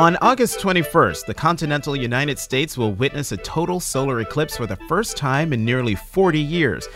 On August 21st, the continental United States will witness a total solar eclipse for the first time in nearly 40 years.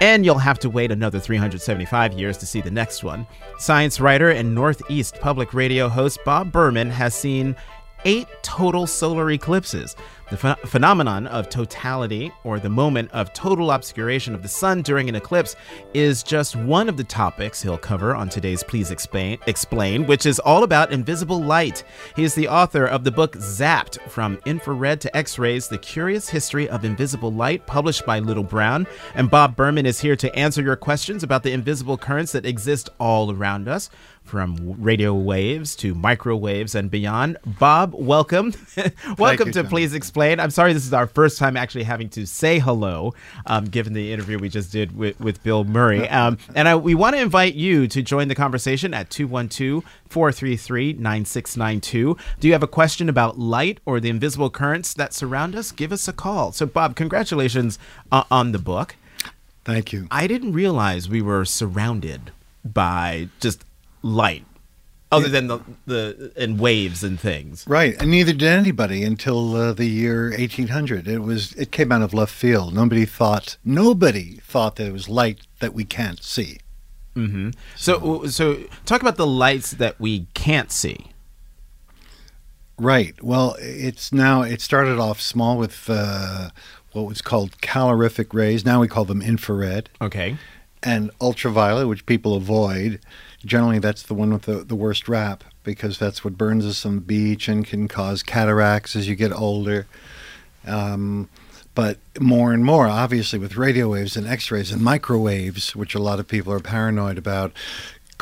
And you'll have to wait another 375 years to see the next one. Science writer and Northeast Public Radio host Bob Berman has seen eight total solar eclipses. The ph- phenomenon of totality, or the moment of total obscuration of the sun during an eclipse, is just one of the topics he'll cover on today's Please Explain, Explain, which is all about invisible light. He is the author of the book Zapped From Infrared to X rays The Curious History of Invisible Light, published by Little Brown. And Bob Berman is here to answer your questions about the invisible currents that exist all around us from radio waves to microwaves and beyond. Bob, welcome. welcome you, to John. Please Explain. I'm sorry this is our first time actually having to say hello, um, given the interview we just did with, with Bill Murray. Um, and I, we want to invite you to join the conversation at 212 433 9692. Do you have a question about light or the invisible currents that surround us? Give us a call. So, Bob, congratulations uh, on the book. Thank you. I didn't realize we were surrounded by just light, other than the, the and waves and things. Right, and neither did anybody until uh, the year 1800. It was it came out of left field. Nobody thought nobody thought that it was light that we can't see. Mm-hmm. So, so talk about the lights that we can't see. Right. Well, it's now it started off small with uh, what was called calorific rays. Now we call them infrared Okay. and ultraviolet, which people avoid. Generally, that's the one with the, the worst rap because that's what burns us on the beach and can cause cataracts as you get older. Um, but more and more, obviously, with radio waves and X rays and microwaves, which a lot of people are paranoid about,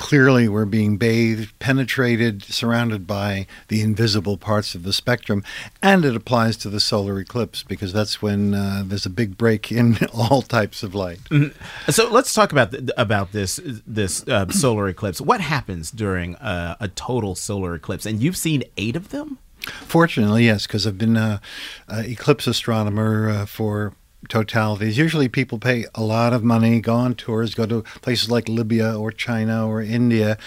clearly we're being bathed, penetrated, surrounded by the invisible parts of the spectrum. And it applies to the solar eclipse because that's when uh, there's a big break in all types of light. So let's talk about th- about this this uh, solar eclipse. What happens during a, a total solar eclipse? And you've seen eight of them. Fortunately, yes, because I've been a, a eclipse astronomer uh, for totalities. Usually, people pay a lot of money, go on tours, go to places like Libya or China or India.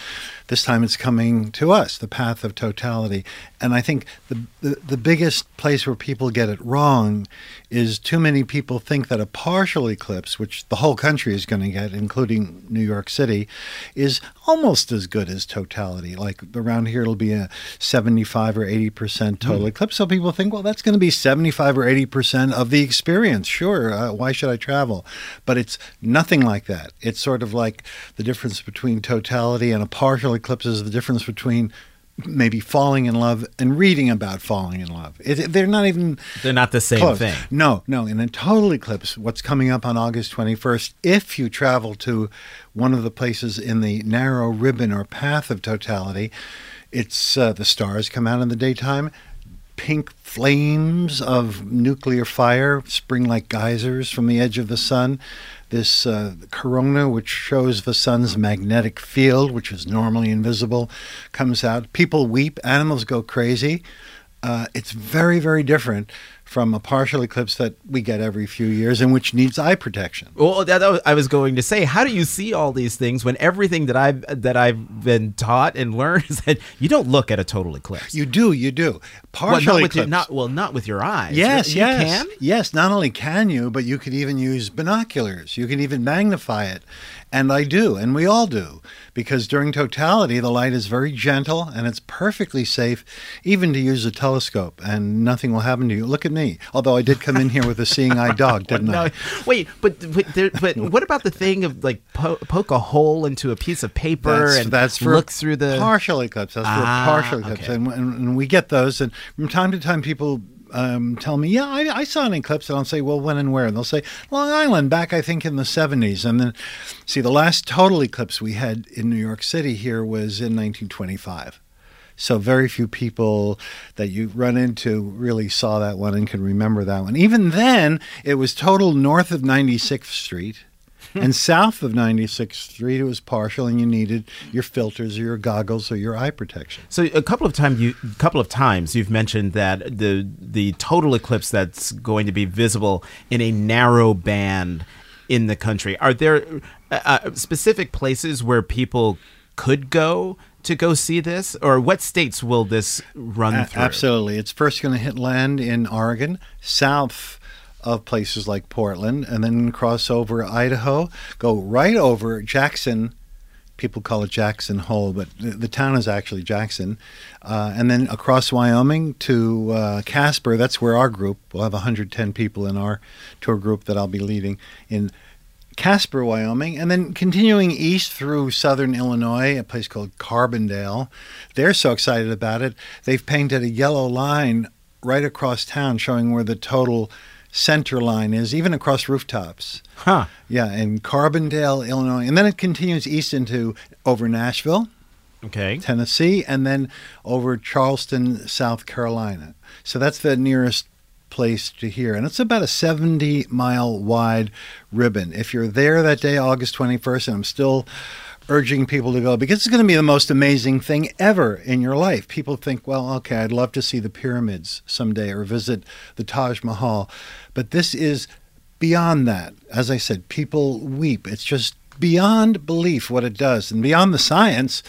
This time, it's coming to us, the path of totality. And I think the, the the biggest place where people get it wrong is too many people think that a partial eclipse, which the whole country is going to get, including New York City, is almost as good as totality. Like around here, it'll be a 75 or 80 percent total eclipse. So people think, well, that's going to be 75 or 80 percent of the experience. Sure, uh, why should I travel? But it's nothing like that. It's sort of like the difference between totality and a partial eclipse is the difference between maybe falling in love and reading about falling in love. It, they're not even They're not the same close. thing. No, no. In a total eclipse, what's coming up on August 21st, if you travel to one of the places in the narrow ribbon or path of totality, it's uh, the stars come out in the daytime. Pink flames of nuclear fire spring like geysers from the edge of the sun. This uh, corona, which shows the sun's magnetic field, which is normally invisible, comes out. People weep, animals go crazy. Uh, it's very, very different from a partial eclipse that we get every few years and which needs eye protection. Well, that, that I was going to say, how do you see all these things when everything that I've that I've been taught and learned is that you don't look at a total eclipse? You do, you do. well, Partial not with your, eclipse. not well, not with your eyes. Yes, you yes. can. Yes, not only can you, but you could even use binoculars. You can even magnify it. And I do, and we all do, because during totality, the light is very gentle and it's perfectly safe even to use a telescope, and nothing will happen to you. Look at me. Although I did come in here with a seeing eye dog, didn't No, I? wait, but but, there, but what about the thing of like po- poke a hole into a piece of paper That's, and that's for look through the partial eclipse. That's Ah, for partial eclipse, okay. and, and, and we get those. And from time to time, people um, tell me, "Yeah, I, I saw an eclipse," and I'll say, "Well, when and where?" And they'll say, "Long Island, back I think in the '70s." And then, see, the last total eclipse we had in New York City here was in 1925. So very few people that you run into really saw that one and can remember that one. Even then, it was total north of 96th Street. And south of 96th Street, it was partial, and you needed your filters or your goggles or your eye protection. So a couple of time you couple of times you've mentioned that the the total eclipse that's going to be visible in a narrow band in the country. Are there uh, uh, specific places where people could go to go see this, or what states will this run through? absolutely. It's first going to hit land in Oregon, south of places like Portland, and then cross over Idaho, go right over Jackson. People call it Jackson Hole, but the, the town is actually Jackson. Uh, and then across Wyoming to uh, Casper. That's where our group, we'll have 110 people in our tour group that I'll be leading in Casper, Wyoming, and then continuing east through southern Illinois, a place called Carbondale. They're so excited about it, they've painted a yellow line right across town showing where the total center line is, even across rooftops. Huh. Yeah, in Carbondale, Illinois. And then it continues east into over Nashville, Okay. Tennessee, and then over Charleston, South Carolina. So that's the nearest place to here. And it's about a 70 mile wide ribbon. If you're there that day, August 21st, and I'm still urging people to go because it's going to be the most amazing thing ever in your life. People think, well, okay, I'd love to see the pyramids someday or visit the Taj Mahal. But this is beyond that. As I said, people weep. It's just beyond belief what it does. And beyond the science,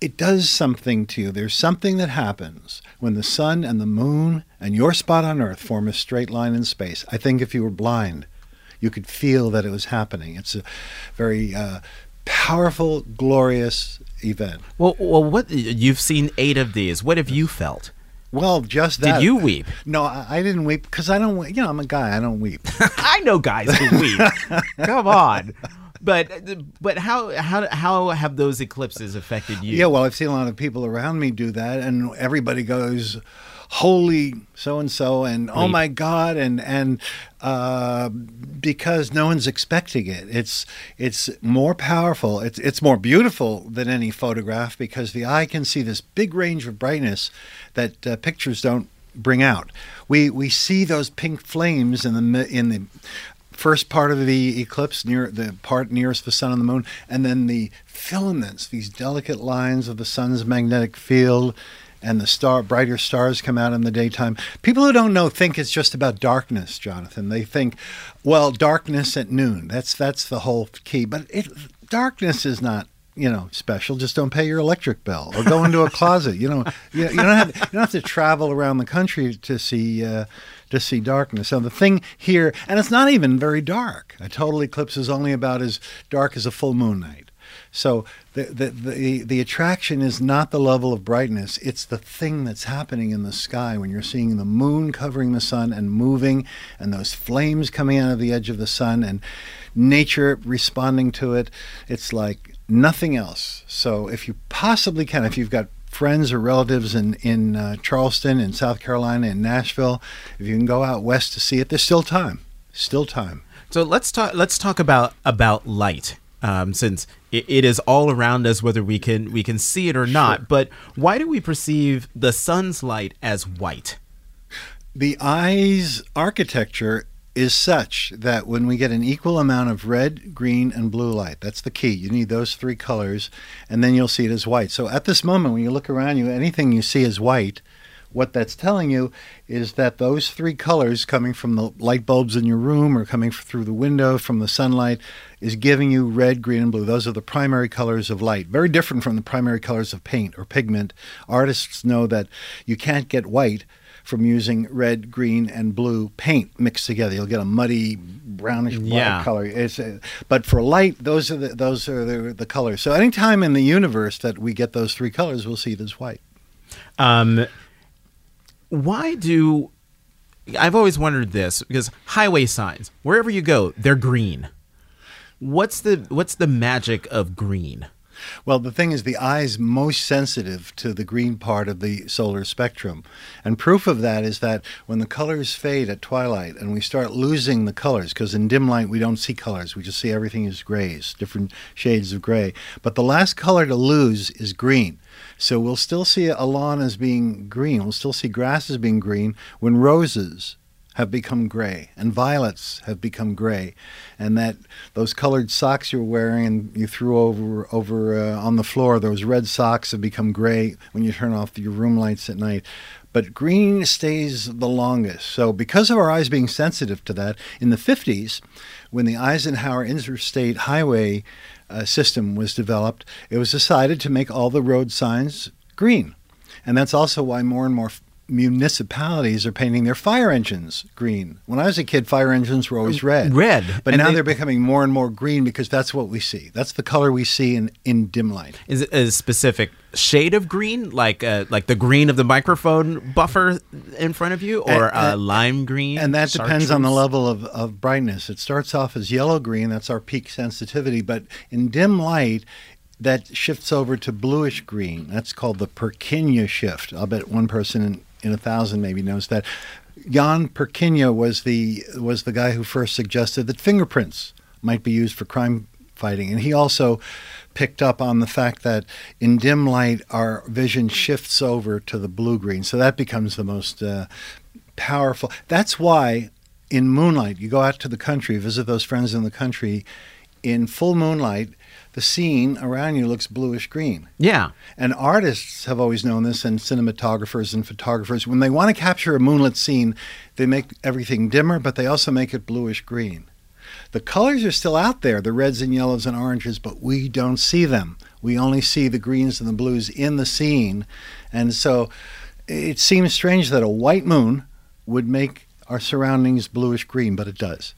it does something to you. There's something that happens when the sun and the moon and your spot on earth form a straight line in space. I think if you were blind, you could feel that it was happening. It's a very uh, powerful, glorious event. Well, well, what you've seen eight of these. What have you felt? Well, just that. Did you weep? No, I, I didn't weep because I don't. You know, I'm a guy. I don't weep. I know guys who weep. Come on. But but how how how have those eclipses affected you? Yeah, well, I've seen a lot of people around me do that, and everybody goes, "Holy so and so," and "Oh my God," and and uh, because no one's expecting it. It's it's more powerful. It's it's more beautiful than any photograph because the eye can see this big range of brightness that uh, pictures don't bring out. We we see those pink flames in the in the first part of the eclipse near the part nearest the sun and the moon and then the filaments these delicate lines of the sun's magnetic field and the star brighter stars come out in the daytime. People who don't know think it's just about darkness jonathan. They think well darkness at noon. That's that's the whole key. But it darkness is not you know special. Just don't pay your electric bill or go into a closet. You know you, you don't have you don't have to travel around the country to see uh, to see darkness. So the thing here and it's not even very dark. A total eclipse is only about as dark as a full moon night so the, the the the attraction is not the level of brightness. It's the thing that's happening in the sky when you're seeing the moon covering the sun and moving and those flames coming out of the edge of the sun and nature responding to it. It's like nothing else. So if you possibly can if you've got friends or relatives in in uh, Charleston in South Carolina in Nashville if you can go out west to see it there's still time. Still time. So let's talk. Let's talk about about light, um, since it, it is all around us, whether we can we can see it or not. But why do we perceive the sun's light as white? the eye's architecture is such that when we get an equal amount of red, green, and blue light, that's the key. You need those three colors, and then you'll see it as white. So at this moment, when you look around you, anything you see is white, what that's telling you is that those three colors coming from the light bulbs in your room or coming through the window from the sunlight is giving you red, green, and blue. Those are the primary colors of light. Very different from the primary colors of paint or pigment. Artists know that you can't get white from using red, green, and blue paint mixed together. You'll get a muddy brownish black Yeah. color. It's, uh, but for light, those are the those are the, the colors. So anytime in the universe that we get those three colors, we'll see it as white. Um, why do I've always wondered this because highway signs, wherever you go, they're green. What's the what's the magic of green? Well, the thing is, the eye's most sensitive to the green part of the solar spectrum. And proof of that is that when the colors fade at twilight and we start losing the colors, because in dim light we don't see colors, we just see everything is grays, different shades of gray. But the last color to lose is green. So we'll still see a lawn as being green. We'll still see grass as being green when roses have become gray and violets have become gray and that those colored socks you're wearing and you threw over over uh, on the floor those red socks have become gray when you turn off your room lights at night but green stays the longest so because of our eyes being sensitive to that in the 50s when the Eisenhower Interstate Highway uh, system was developed, it was decided to make all the road signs green. And that's also why more and more municipalities are painting their fire engines green. When I was a kid, fire engines were always red. Red. But And now they- are becoming more and more green because that's what we see. That's the color we see in, in dim light. Is it a specific shade of green, like uh, like the green of the microphone buffer in front of you, or And- uh, lime green? And that depends on the level of, of brightness. It starts off as yellow green, that's our peak sensitivity, but in dim light, that shifts over to bluish green. That's called the Purkinje shift. I'll bet one person in, a thousand maybe knows that. Jan Purkinje was the was the guy who first suggested that fingerprints might be used for crime fighting, and he also picked up on the fact that in dim light our vision shifts over to the blue green, so that becomes the most uh, powerful. That's why in moonlight, you go out to the country, visit those friends in the country. In full moonlight, the scene around you looks bluish green. Yeah. And artists have always known this, and cinematographers and photographers. When they want to capture a moonlit scene, they make everything dimmer, but they also make it bluish green. The colors are still out there, the reds and yellows and oranges, but we don't see them. We only see the greens and the blues in the scene. And so it seems strange that a white moon would make our surroundings bluish green, but it does.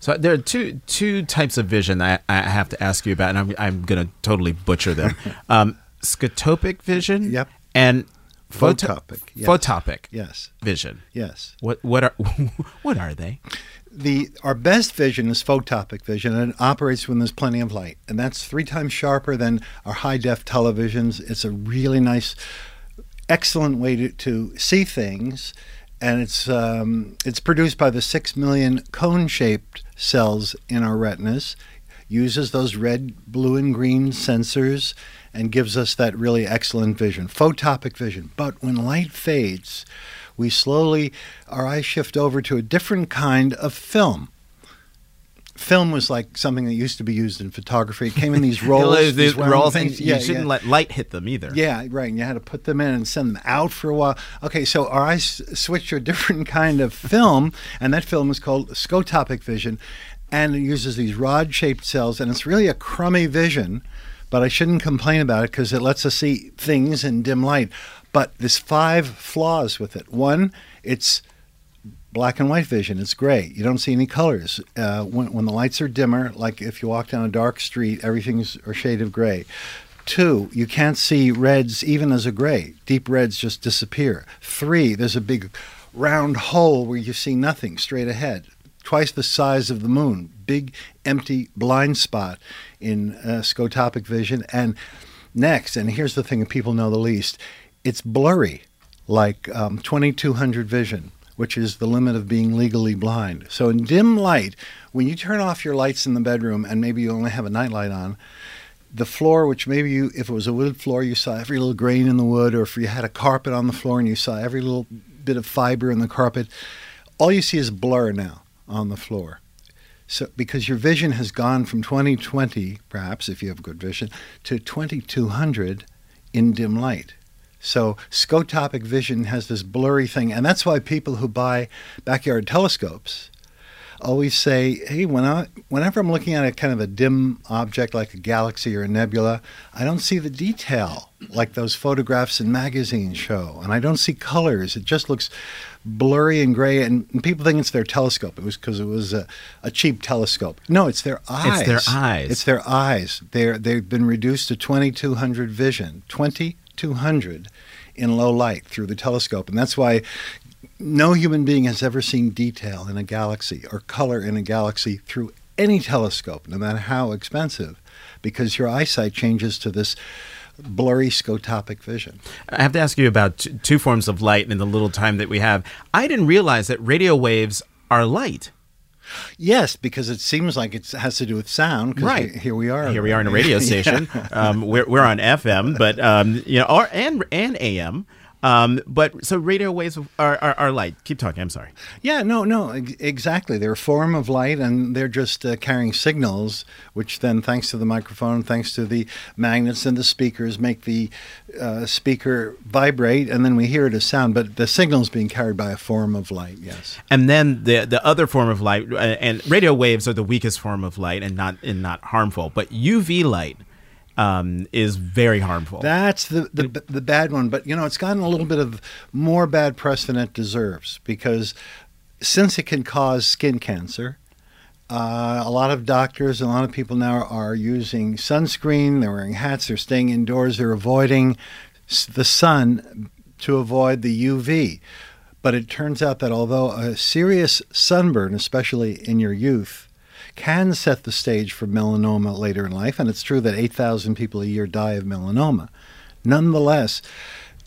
So there are two two types of vision I, I have to ask you about, and I'm I'm going to totally butcher them. um, scotopic vision. Yep. And photo- Photopic, yes. Photopic Yes, vision. yes. What what are what are they? the our best vision is photopic vision and it operates when there's plenty of light and that's three times sharper than our high def televisions it's a really nice excellent way to, to see things and it's um, it's produced by the six million cone shaped cells in our retinas uses those red blue and green sensors and gives us that really excellent vision photopic vision. But when light fades we slowly our eyes shift over to a different kind of film film was like something that used to be used in photography it came in these rolls The these rolls, things. you Yeah, shouldn't yeah. let light hit them either. Yeah, right. And you had to put them in and send them out for a while. Okay, so our eyes switched to a different kind of film, and that film is called scotopic vision, and it uses these rod-shaped cells, and it's really a crummy vision, but I shouldn't complain about it because it lets us see things in dim light. But there's five flaws with it. One, it's black and white vision. It's gray. You don't see any colors. Uh, when, when the lights are dimmer, like if you walk down a dark street, everything's a shade of gray. Two, you can't see reds even as a gray. Deep reds just disappear. Three, there's a big round hole where you see nothing straight ahead. Twice the size of the moon. Big empty blind spot in uh, scotopic vision. And next, and here's the thing that people know the least it's blurry, like um, 2200 vision which is the limit of being legally blind. So in dim light, when you turn off your lights in the bedroom and maybe you only have a nightlight on, the floor, which maybe you, if it was a wood floor, you saw every little grain in the wood, or if you had a carpet on the floor and you saw every little bit of fiber in the carpet, all you see is blur now on the floor. So because your vision has gone from 2020, perhaps if you have good vision, to 2200 in dim light. So scotopic vision has this blurry thing, and that's why people who buy backyard telescopes always say, "Hey, when I, whenever I'm looking at a kind of a dim object like a galaxy or a nebula, I don't see the detail like those photographs in magazines show, and I don't see colors. It just looks blurry and gray, and, and people think it's their telescope. It was because it was a, a cheap telescope. No, it's their eyes. It's their eyes. It's their eyes. They're they've been reduced to 2200 vision. 2200 in low light through the telescope, and that's why no human being has ever seen detail in a galaxy or color in a galaxy through any telescope, no matter how expensive, because your eyesight changes to this blurry scotopic vision. I have to ask you about two forms of light in the little time that we have. I didn't realize that radio waves are light. Yes, because it seems like it has to do with sound. Right. Here we are. Here we are in a radio station. um, we're, we're on FM, but um, you know, or and and AM. Um, but so radio waves are, are, are, light. Keep talking. I'm sorry. Yeah, no, no, exactly. They're a form of light, and they're just uh, carrying signals, which then, thanks to the microphone, thanks to the magnets and the speakers, make the uh, speaker vibrate, and then we hear it as sound. But the signal is being carried by a form of light. Yes. And then the the other form of light, uh, and radio waves are the weakest form of light, and not and not harmful. But UV light um, is very harmful. That's the, the the bad one. But you know, it's gotten a little bit of more bad press than it deserves because since it can cause skin cancer. Uh, a lot of doctors, a lot of people now are using sunscreen. They're wearing hats. They're staying indoors. They're avoiding the sun to avoid the UV. But it turns out that although a serious sunburn, especially in your youth, can set the stage for melanoma later in life, and it's true that 8,000 people a year die of melanoma. Nonetheless,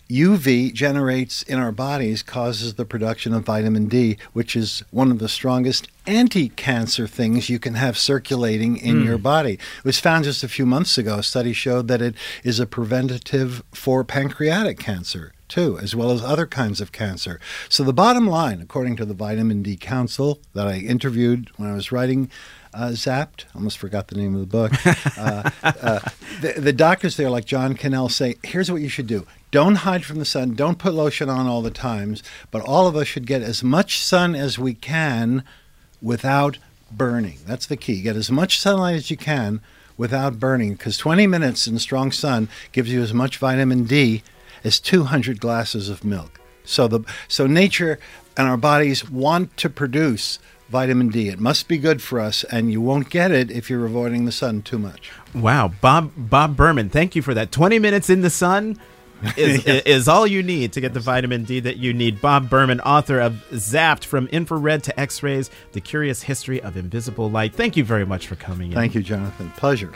UV generates in our bodies causes the production of vitamin D, which is one of the strongest anti-cancer things you can have circulating in mm. your body. It was found just a few months ago. A study showed that it is a preventative for pancreatic cancer too, as well as other kinds of cancer. So the bottom line, according to the Vitamin D Council that I interviewed when I was writing uh, Zapped. Almost forgot the name of the book. Uh, uh, the, the, doctors there, like John Cannell, say, here's what you should do. Don't hide from the sun. Don't put lotion on all the times. But all of us should get as much sun as we can without burning. That's the key. Get as much sunlight as you can without burning because 20 minutes in strong sun gives you as much vitamin D as 200 glasses of milk. So the so nature and our bodies want to produce vitamin D. It must be good for us, and you won't get it if you're avoiding the sun too much. Wow, Bob Bob Berman, thank you for that. Twenty minutes in the sun. Is, yes. is all you need to get the vitamin D that you need. Bob Berman, author of Zapped From Infrared to X rays The Curious History of Invisible Light. Thank you very much for coming in. Thank you, Jonathan. Pleasure.